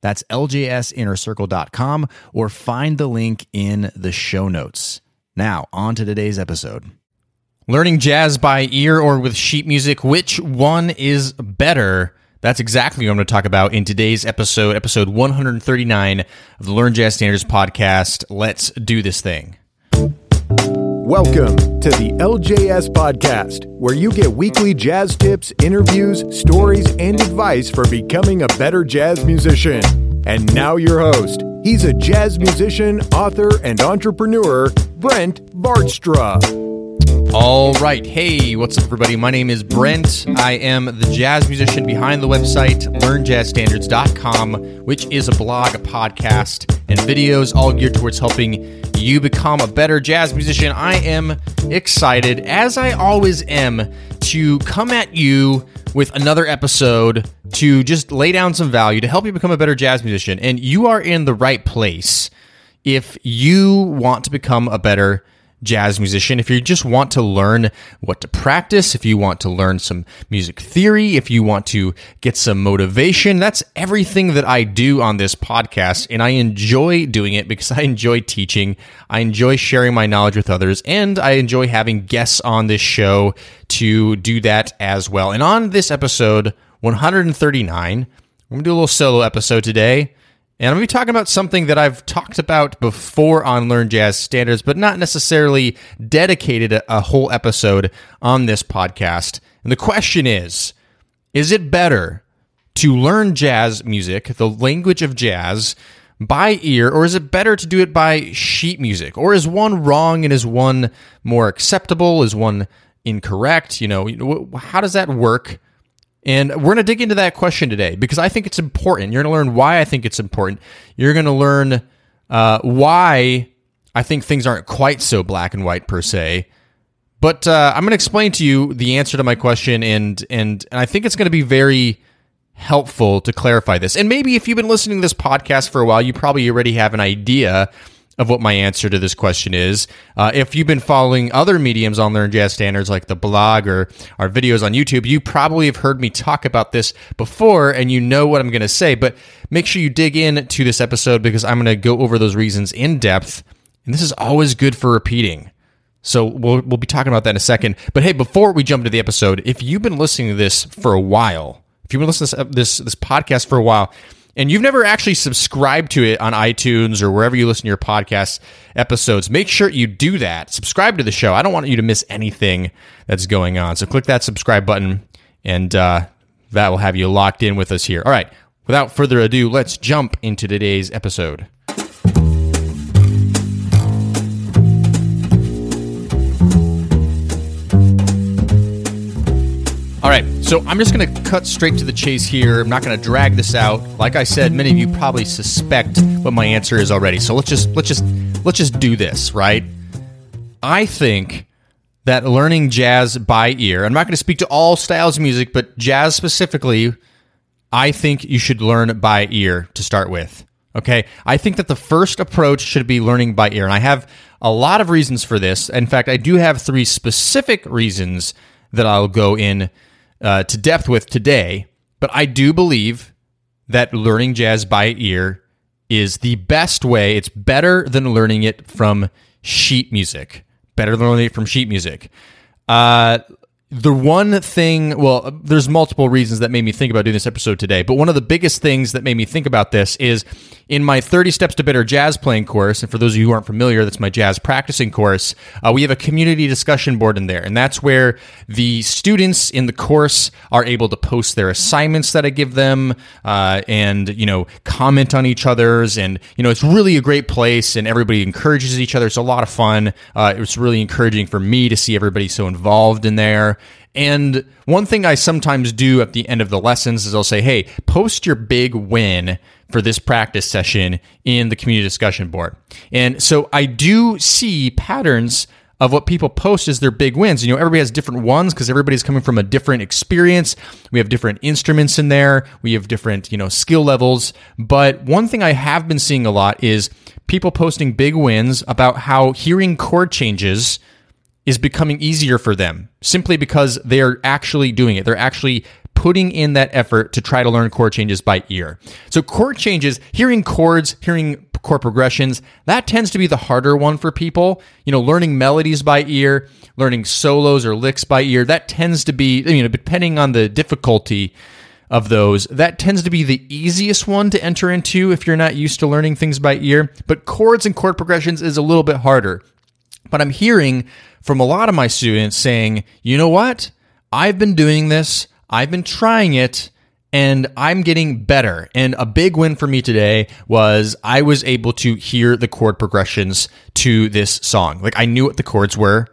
That's ljsinnercircle.com or find the link in the show notes. Now, on to today's episode. Learning jazz by ear or with sheet music, which one is better? That's exactly what I'm going to talk about in today's episode, episode 139 of the Learn Jazz Standards podcast. Let's do this thing. Welcome to the LJS Podcast, where you get weekly jazz tips, interviews, stories, and advice for becoming a better jazz musician. And now, your host. He's a jazz musician, author, and entrepreneur, Brent Vaartstra. All right. Hey, what's up, everybody? My name is Brent. I am the jazz musician behind the website, learnjazzstandards.com, which is a blog, a podcast, and videos all geared towards helping you become a better jazz musician. I am excited, as I always am, to come at you with another episode to just lay down some value to help you become a better jazz musician. And you are in the right place if you want to become a better jazz musician, if you just want to learn what to practice, if you want to learn some music theory, if you want to get some motivation, that's everything that I do on this podcast. And I enjoy doing it because I enjoy teaching. I enjoy sharing my knowledge with others and I enjoy having guests on this show to do that as well. And on this episode 139, I'm going to do a little solo episode today. And I'm going to be talking about something that I've talked about before on Learn Jazz Standards, but not necessarily dedicated a, a, whole episode on this podcast. And the question is Is it better to learn jazz music, the language of jazz, by ear, or is it better to do it by sheet music? Or is one wrong and is one more acceptable? Is one incorrect? You know, how does that work? And we're going to dig into that question today because I think it's important. You're going to learn why I think it's important. You're going to learn uh, why I think things aren't quite so black and white per se. But uh, I'm going to explain to you the answer to my question, and and and I think it's going to be very helpful to clarify this. And maybe if you've been listening to this podcast for a while, you probably already have an idea of what my answer to this question is. Uh, if you've been following other mediums on Learn Jazz Standards, like the blog or our videos on YouTube, you probably have heard me talk about this before and you know what I'm going to say. But make sure you dig in to this episode because I'm going to go over those reasons in depth. And this is always good for repeating. So we'll, we'll be talking about that in a second. But hey, before we jump into the episode, if you've been listening to this for a while, if you've been listening to this, this, this podcast for a while, and you've never actually subscribed to it on iTunes or wherever you listen to your podcast episodes, make sure you do that. Subscribe to the show. I don't want you to miss anything that's going on. So click that subscribe button, and uh, that will have you locked in with us here. All right. Without further ado, let's jump into today's episode. All right, so I'm just going to cut straight to the chase here. I'm not going to drag this out. Like I said, many of you probably suspect what my answer is already. So let's just let's just let's just do this, right? I think that learning jazz by ear. I'm not going to speak to all styles of music, but jazz specifically, I think you should learn by ear to start with. Okay? I think that the first approach should be learning by ear. And I have a lot of reasons for this. In fact, I do have three specific reasons that I'll go in uh, to depth with today, but I do believe that learning jazz by ear is the best way. It's better than learning it from sheet music. Better than learning it from sheet music. Uh, the one thing, well, there's multiple reasons that made me think about doing this episode today, but one of the biggest things that made me think about this is in my 30 Steps to Better Jazz Playing course, and for those of you who aren't familiar, that's my jazz practicing course, uh, we have a community discussion board in there. And that's where the students in the course are able to post their assignments that I give them uh, and, you know, comment on each other's. And, you know, it's really a great place and everybody encourages each other. It's a lot of fun. Uh, it's really encouraging for me to see everybody so involved in there. And one thing I sometimes do at the end of the lessons is I'll say, hey, post your big win for this practice session in the community discussion board. And so I do see patterns of what people post as their big wins. You know, everybody has different ones because everybody's coming from a different experience. We have different instruments in there. We have different, you know, skill levels. But one thing I have been seeing a lot is people posting big wins about how hearing chord changes is becoming easier for them simply because they're actually doing it. They're actually putting in that effort to try to learn chord changes by ear. So chord changes, hearing chords, hearing chord progressions, that tends to be the harder one for people. You know, learning melodies by ear, learning solos or licks by ear, that tends to be, you know, depending on the difficulty of those, that tends to be the easiest one to enter into if you're not used to learning things by ear. But chords and chord progressions is a little bit harder. But I'm hearing from a lot of my students saying, you know what? I've been doing this, I've been trying it, and I'm getting better. And a big win for me today was I was able to hear the chord progressions to this song. Like I knew what the chords were.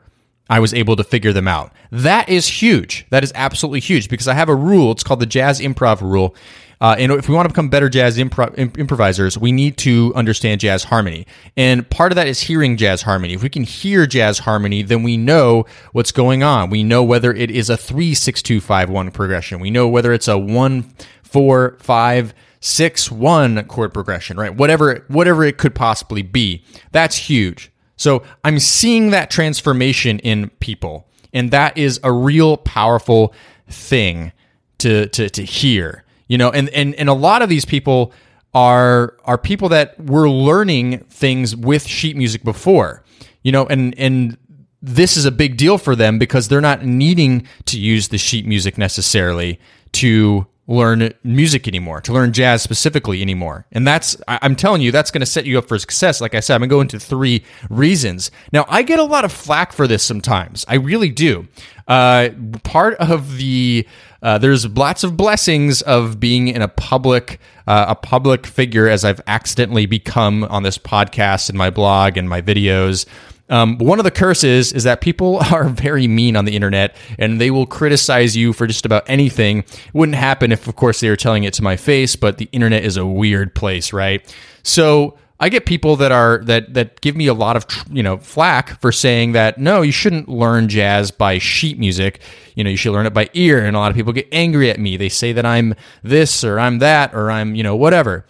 I was able to figure them out. That is huge. That is absolutely huge because I have a rule. It's called the jazz improv rule. Uh, and if we want to become better jazz impro- improvisers, we need to understand jazz harmony. And part of that is hearing jazz harmony. If we can hear jazz harmony, then we know what's going on. We know whether it is a three six two five one progression. We know whether it's a one four five six one chord progression, right? Whatever whatever it could possibly be. That's huge. So I'm seeing that transformation in people, and that is a real powerful thing to to to hear you know? And and and a lot of these people are are people that were learning things with sheet music before you know? And and this is a big deal for them because they're not needing to use the sheet music necessarily to learn music anymore, to learn jazz specifically anymore. And that's, I'm telling you, that's going to set you up for success. Like I said, I'm going to go into three reasons. Now, I get a lot of flack for this sometimes. I really do. Uh, part of the, uh, there's lots of blessings of being in a public, uh, a public figure as I've accidentally become on this podcast and my blog and my videos. Um, one of the curses is that people are very mean on the internet and they will criticize you for just about anything. It wouldn't happen if, of course, they were telling it to my face, but the internet is a weird place, right? So I get people that are that that give me a lot of you know flack for saying that no, you shouldn't learn jazz by sheet music. You know, you should learn it by ear. And a lot of people get angry at me. They say that I'm this or I'm that or I'm you know whatever.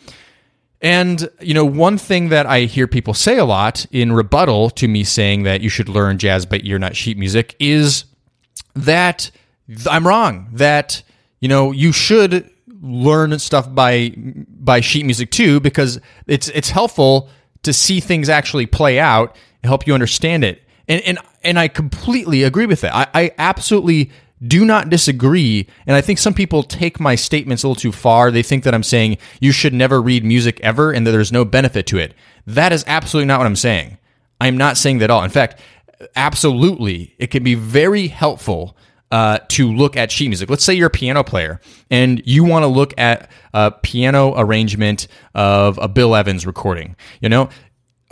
And, you know, one thing that I hear people say a lot in rebuttal to me saying that you should learn jazz but you're not sheet music, is that I'm wrong. That, you know, you should learn stuff by by sheet music too, because it's it's helpful to see things actually play out and help you understand it. And and and I completely agree with that. I, I absolutely do not disagree. And I think some people take my statements a little too far. They think that I'm saying you should never read music ever and that there's no benefit to it. That is absolutely not what I'm saying. I'm not saying that at all. In fact, absolutely, it can be very helpful uh, to look at sheet music. Let's say you're a piano player and you want to look at a piano arrangement of a Bill Evans recording. You know,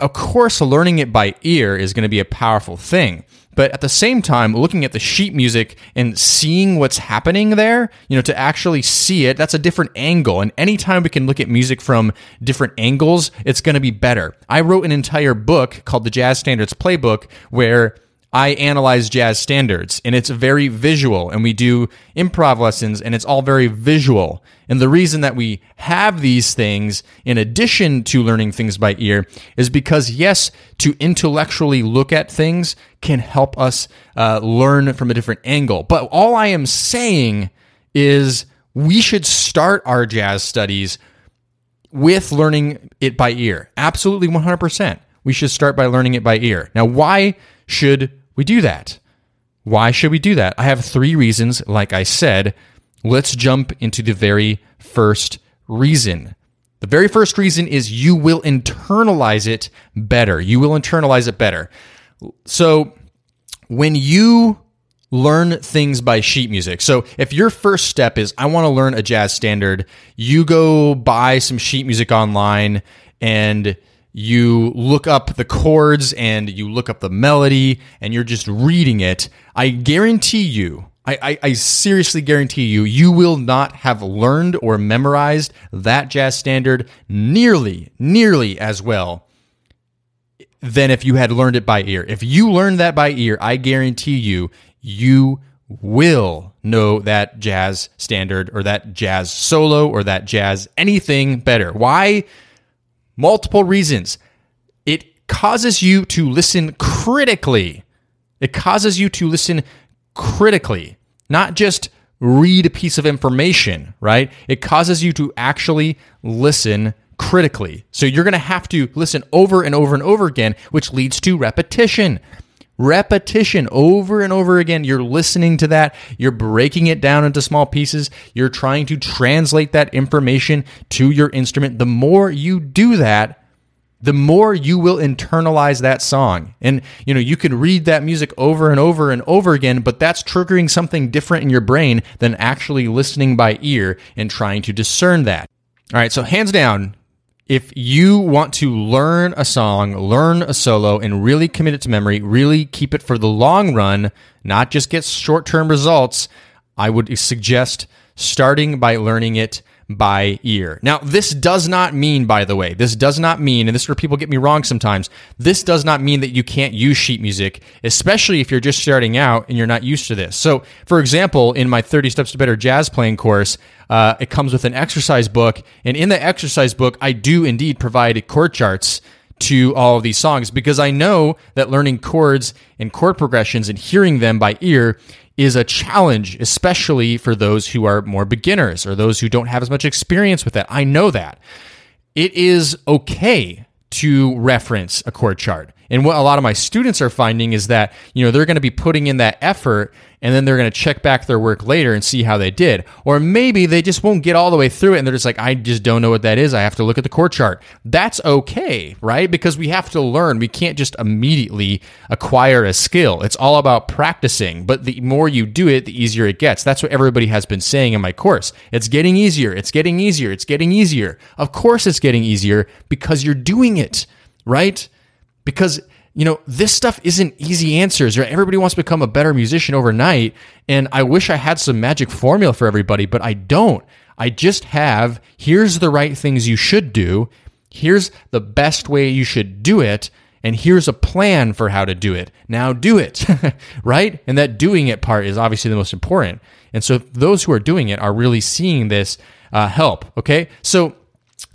of course, learning it by ear is going to be a powerful thing. But at the same time, looking at the sheet music and seeing what's happening there, you know, to actually see it, that's a different angle. And anytime we can look at music from different angles, it's going to be better. I wrote an entire book called the Jazz Standards Playbook where I analyze jazz standards and it's very visual and we do improv lessons and it's all very visual. And the reason that we have these things in addition to learning things by ear is because yes, to intellectually look at things can help us uh, learn from a different angle. But all I am saying is we should start our jazz studies with learning it by ear. Absolutely 100%. We should start by learning it by ear. Now, why should we do that. Why should we do that? I have three reasons, like I said. Let's jump into the very first reason. The very first reason is you will internalize it better. You will internalize it better. So when you learn things by sheet music. So if your first step is I want to learn a jazz standard, you go buy some sheet music online and you look up the chords and you look up the melody and you're just reading it, I guarantee you, I, I, I, seriously guarantee you, you will not have learned or memorized that jazz standard nearly, nearly as well than if you had learned it by ear. If you learned that by ear, I guarantee you, you will know that jazz standard or that jazz solo or that jazz anything better. Why? Multiple reasons. It causes you to listen critically. It causes you to listen critically, not just read a piece of information, right? It causes you to actually listen critically. So you're going to have to listen over and over and over again, which leads to repetition. Repetition over and over again. You're listening to that. You're breaking it down into small pieces. You're trying to translate that information to your instrument. The more you do that, the more you will internalize that song. And you know, you can read that music over and over and over again, but that's triggering something different in your brain than actually listening by ear and trying to discern that. All right, so hands down, if you want to learn a song, learn a solo, and really commit it to memory, really keep it for the long run, not just get short term results, I would suggest starting by learning it by ear. Now, this does not mean, by the way, this does not mean, and this is where people get me wrong sometimes, this does not mean that you can't use sheet music, especially if you're just starting out and you're not used to this. So, for example, in my 30 Steps to Better Jazz Playing course, uh, it comes with an exercise book. And in the exercise book, I do indeed provide chord charts to all of these songs because I know that learning chords and chord progressions and hearing them by ear is a challenge, especially for those who are more beginners or those who don't have as much experience with that. I know that. It is okay to reference a chord chart. And what a lot of my students are finding is that, you know, they're going to be putting in that effort and then they're going to check back their work later and see how they did. Or maybe they just won't get all the way through it and they're just like, I just don't know what that is. I have to look at the chord chart. That's okay, right? Because we have to learn. We can't just immediately acquire a skill. It's all about practicing. But the more you do it, the easier it gets. That's what everybody has been saying in my course. It's getting easier. It's getting easier. It's getting easier. Of course, it's getting easier because you're doing it, right? Because you know, this stuff isn't easy answers. Right? Everybody wants to become a better musician overnight. And I wish I had some magic formula for everybody, but I don't. I just have here's the right things you should do. Here's the best way you should do it. And here's a plan for how to do it. Now do it, right? And that doing it part is obviously the most important. And so those who are doing it are really seeing this uh, help. Okay. So,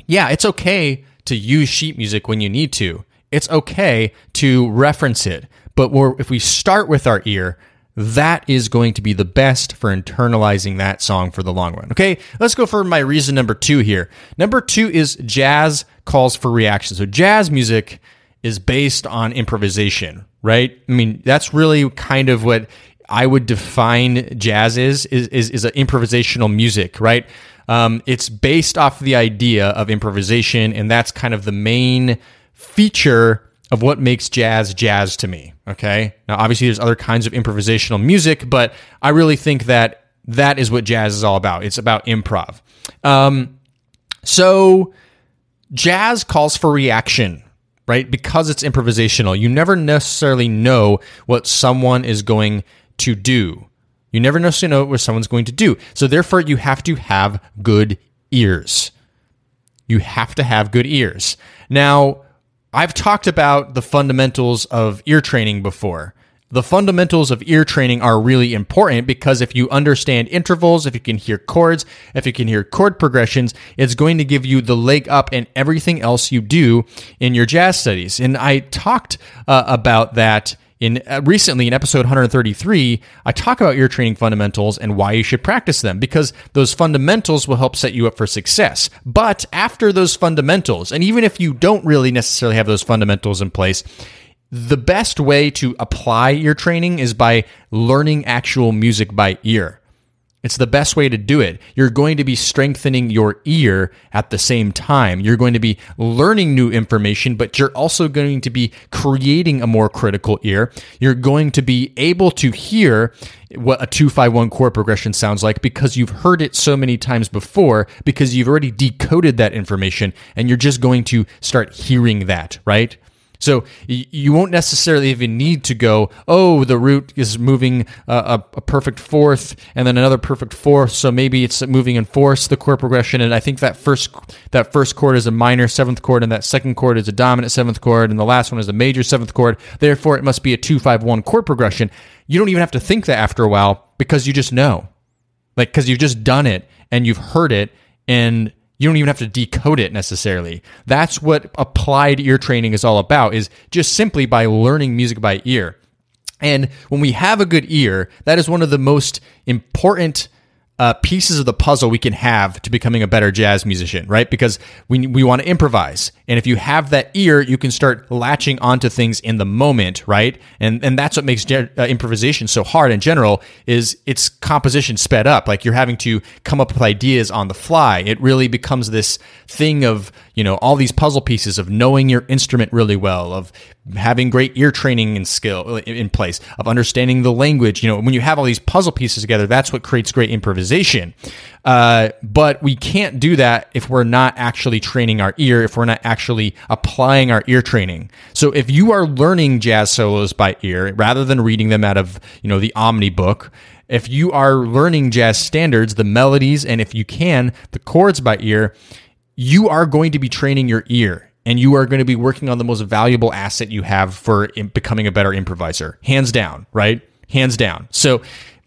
yeah, it's okay to use sheet music when you need to it's okay to reference it. But if we start with our ear, that is going to be the best for internalizing that song for the long run. Okay, let's go for my reason number two here. Number two is jazz calls for reaction. So, jazz music is based on improvisation, right? I mean, that's really kind of what I would define jazz is is is, is improvisational music, right? Um, it's based off the idea of improvisation, and that's kind of the main feature of what makes jazz jazz to me. Okay. Now, obviously, there's other kinds of improvisational music, but I really think that that is what jazz is all about. It's about improv. Um, so, jazz calls for reaction, right? Because it's improvisational. You never necessarily know what someone is going to do. You never necessarily know what someone's going to do. So, therefore, you have to have good ears. You have to have good ears. Now, I've talked about the fundamentals of ear training before. The fundamentals of ear training are really important because if you understand intervals, if you can hear chords, if you can hear chord progressions, it's going to give you the leg up in everything else you do in your jazz studies. And I talked uh, about that in uh, recently in episode 133, I talk about ear training fundamentals and why you should practice them because those fundamentals will help set you up for success. But after those fundamentals, and even if you don't really necessarily have those fundamentals in place, the best way to apply ear training is by learning actual music by ear. It's the best way to do it. You're going to be strengthening your ear at the same time. You're going to be learning new information, but you're also going to be creating a more critical ear. You're going to be able to hear what a 251 chord progression sounds like because you've heard it so many times before because you've already decoded that information and you're just going to start hearing that, right? So you won't necessarily even need to go, oh, the root is moving uh, a, a, perfect fourth and then another perfect fourth. So maybe it's moving in fourths, the chord progression. And I think that first that first chord is a minor seventh chord, and that second chord is a dominant seventh chord, and the last one is a major seventh chord. Therefore, it must be a two five one chord progression. You don't even have to think that after a while because you just know, like because you've just done it and you've heard it and you don't even have to decode it necessarily. That's what applied ear training is all about is just simply by learning music by ear. And when we have a good ear, that is one of the most important uh, pieces of the puzzle we can have to becoming a better jazz musician, right? Because we, we want to improvise. And if you have that ear, you can start latching onto things in the moment, right? And, and that's what makes uh, improvisation so hard in general is its composition sped up. Like you're having to come up with ideas on the fly. It really becomes this thing of, you know, all these puzzle pieces of knowing your instrument really well, of having great ear training and skill in place, of understanding the language. You know, when you have all these puzzle pieces together, that's what creates great improvisation. Uh, but we can't do that if we're not actually training our ear, if we're not actually applying our ear training. So if you are learning jazz solos by ear rather than reading them out of, you know, the Omnibook, if you are learning jazz standards, the melodies, and if you can, the chords by ear, you are going to be training your ear and you are going to be working on the most valuable asset you have for becoming a better improviser. Hands down, right? Hands down. So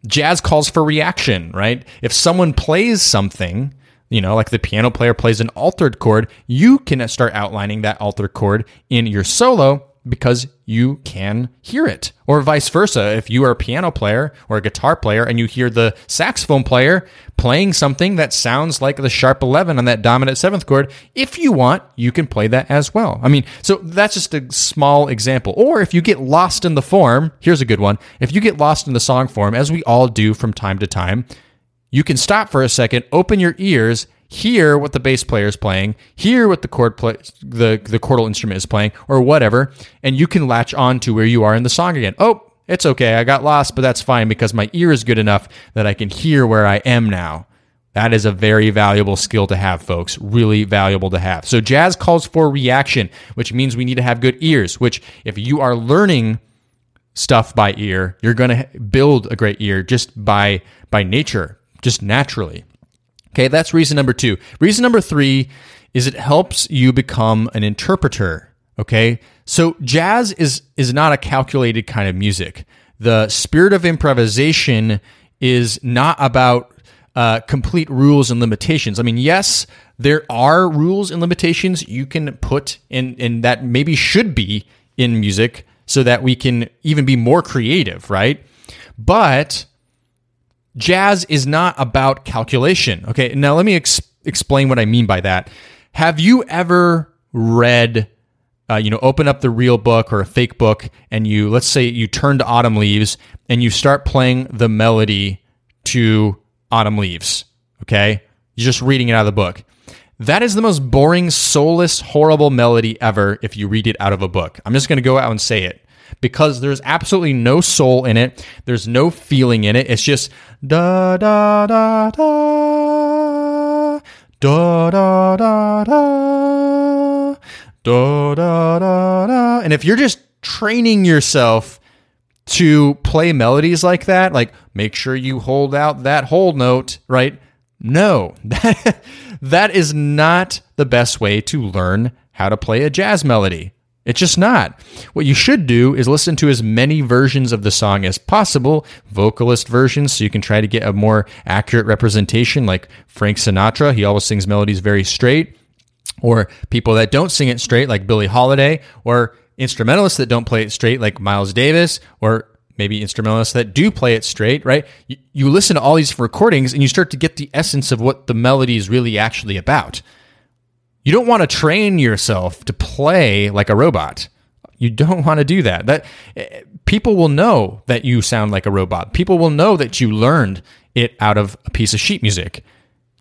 jazz calls for reaction, right? If someone plays something, you know, like the piano player plays an altered chord, you can start outlining that altered chord in your solo because you can hear it. Or vice versa. If you are a piano player or a guitar player and you hear the saxophone player playing something that sounds like the sharp 11 on that dominant seventh chord, if you want, you can play that as well. I mean, so that's just a small example. Or if you get lost in the form, here's a good one. If you get lost in the song form, as we all do from time to time, you can stop for a second, open your ears, hear what the bass player is playing, hear what the chord play, the the chordal instrument is playing, or whatever, and you can latch on to where you are in the song again. Oh, it's okay, I got lost, but that's fine because my ear is good enough that I can hear where I am now. That is a very valuable skill to have, folks. Really valuable to have. So jazz calls for reaction, which means we need to have good ears, which if you are learning stuff by ear, you're going to build a great ear just by by nature, just naturally. Okay, that's reason number two. Reason number three is it helps you become an interpreter. Okay, so jazz is is not a calculated kind of music. The spirit of improvisation is not about uh, complete rules and limitations. I mean, yes, there are rules and limitations you can put in, and that maybe should be in music so that we can even be more creative, right? But jazz is not about calculation. Okay, now let me ex- explain what I mean by that. Have you ever read, uh, you know, open up the real book or a fake book, and you, let's say you turn to Autumn Leaves and you start playing the melody to Autumn Leaves? Okay, you're just reading it out of the book. That is the most boring, soulless, horrible melody ever if you read it out of a book. I'm just going to go out and say it because there's absolutely no soul in it. There's no feeling in it. It's just da da da da da da da da da da da da. And if you're just training yourself to play melodies like that, like make sure you hold out that hold note, right? No, that, that is not the best way to learn how to play a jazz melody. It's just not. What you should do is listen to as many versions of the song as possible, vocalist versions, so you can try to get a more accurate representation, like Frank Sinatra. He always sings melodies very straight. Or people that don't sing it straight, like Billie Holiday, or instrumentalists that don't play it straight, like Miles Davis, or maybe instrumentalists that do play it straight, right? You, you listen to all these recordings and you start to get the essence of what the melody is really actually about. You don't want to train yourself to play like a robot. You don't want to do that. That eh, people will know that you sound like a robot. People will know that you learned it out of a piece of sheet music.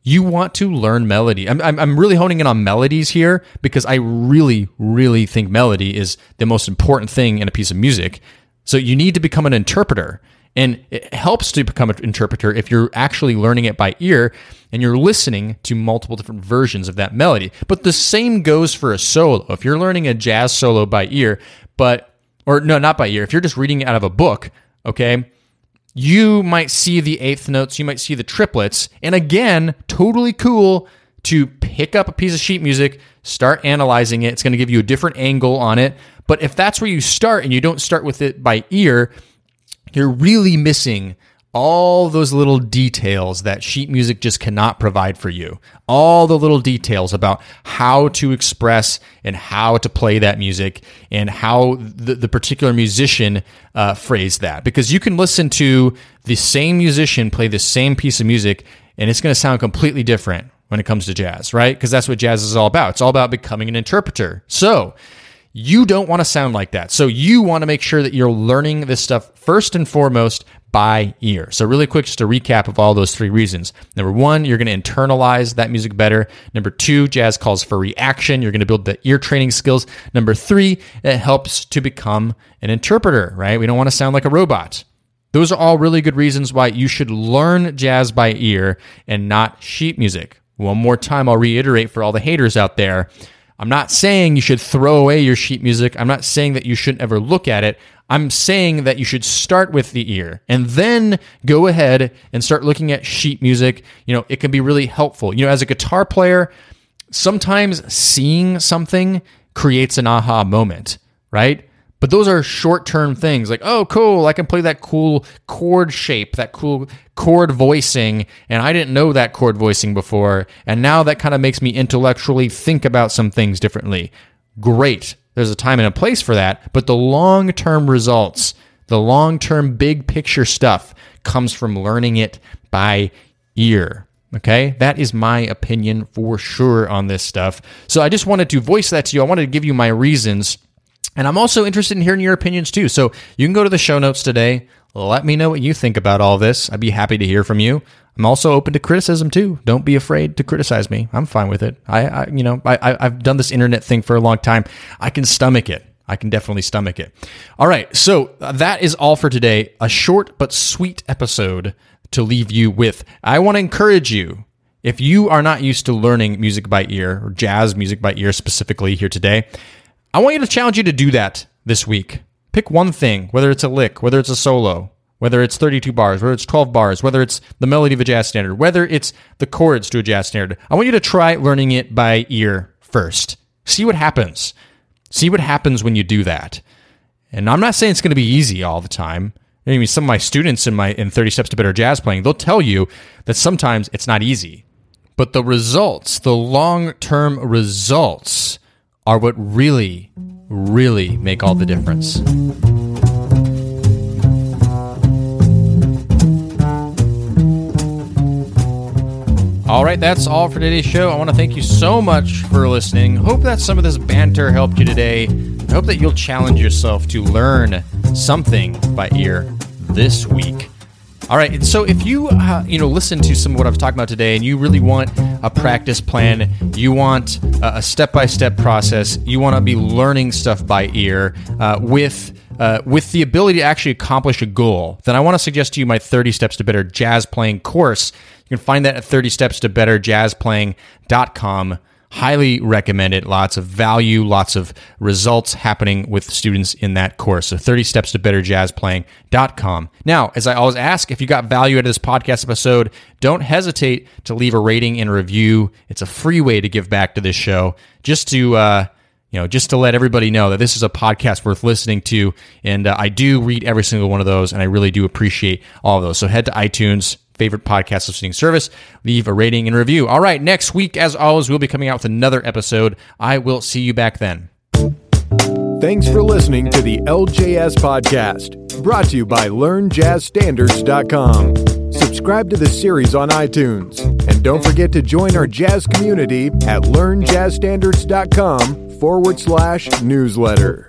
You want to learn melody. I'm, I'm, I'm really honing in on melodies here because I really, really think melody is the most important thing in a piece of music. So you need to become an interpreter. And it helps to become an interpreter if you're actually learning it by ear and you're listening to multiple different versions of that melody. But the same goes for a solo. If you're learning a jazz solo by ear, but, or no, not by ear, if you're just reading it out of a book, okay, you might see the eighth notes, you might see the triplets. And again, totally cool to pick up a piece of sheet music, start analyzing it. It's going to give you a different angle on it. But if that's where you start and you don't start with it by ear, you're really missing all those little details that sheet music just cannot provide for you. All the little details about how to express and how to play that music and how the, the particular musician uh, phrased that. Because you can listen to the same musician play the same piece of music and it's going to sound completely different when it comes to jazz, right? Because that's what jazz is all about. It's all about becoming an interpreter. So, you don't want to sound like that. So you want to make sure that you're learning this stuff first and foremost by ear. So really quick, just a recap of all those three reasons. Number one, you're going to internalize that music better. Number two, jazz calls for reaction. You're going to build the ear training skills. Number three, it helps to become an interpreter, right? We don't want to sound like a robot. Those are all really good reasons why you should learn jazz by ear and not sheet music. One more time, I'll reiterate for all the haters out there. I'm not saying you should throw away your sheet music. I'm not saying that you shouldn't ever look at it. I'm saying that you should start with the ear and then go ahead and start looking at sheet music. You know, it can be really helpful. You know, as a guitar player, sometimes seeing something creates an aha moment, right? But those are short term things like, oh, cool, I can play that cool chord shape, that cool chord voicing, and I didn't know that chord voicing before. And now that kind of makes me intellectually think about some things differently. Great. There's a time and a place for that. But the long term results, the long term big picture stuff comes from learning it by ear. Okay, that is my opinion for sure on this stuff. So I just wanted to voice that to you. I wanted to give you my reasons and I'm also interested in hearing your opinions too. So you can go to the show notes today. Let me know what you think about all this. I'd be happy to hear from you. I'm also open to criticism too. Don't be afraid to criticize me. I'm fine with it. I, I you know, I, I've done this internet thing for a long time. I can stomach it. I can definitely stomach it. All right. So uh, that is all for today. A short but sweet episode to leave you with. I want to encourage you if you are not used to learning music by ear or jazz music by ear specifically here today, I want you to challenge you to do that this week. Pick one thing, whether it's a lick, whether it's a solo, whether it's 32 bars, whether it's 12 bars, whether it's the melody of a jazz standard, whether it's the chords to a jazz standard. I want you to try learning it by ear first. See what happens. See what happens when you do that. And I'm not saying it's going to be easy all the time. I mean, some of my students in my in 30 Steps to Better Jazz playing, they'll tell you that sometimes it's not easy. But the results, the long-term results are what really, really make all the difference. All right, that's all for today's show. I want to thank you so much for listening. Hope that some of this banter helped you today. I hope that you'll challenge yourself to learn something by ear this week. All right. So if you uh, you know listen to some of what I've talked about today, and you really want a practice plan, you want a step by step process, you want to be learning stuff by ear uh, with. Uh, with the ability to actually accomplish a goal, then I want to suggest to you my 30 Steps to Better Jazz Playing course. You can find that at 30 Highly recommend it. Lots of value, lots of results happening with students in that course. So 30 steps to better jazz playing.com. Now, as I always ask, if you got value out of this podcast episode, don't hesitate to leave a rating and review. It's a free way to give back to this show just to, uh, you know, just to let everybody know that this is a podcast worth listening to. And uh, I do read every single one of those, and I really do appreciate all of those. So head to iTunes, favorite podcast listening service. Leave a rating and review. All right, next week, as always, we'll be coming out with another episode. I will see you back then. Thanks for listening to the LJS Podcast, brought to you by LearnJazzStandards.com. Subscribe to the series on iTunes, and don't forget to join our jazz community at LearnJazzStandards.com forward slash newsletter.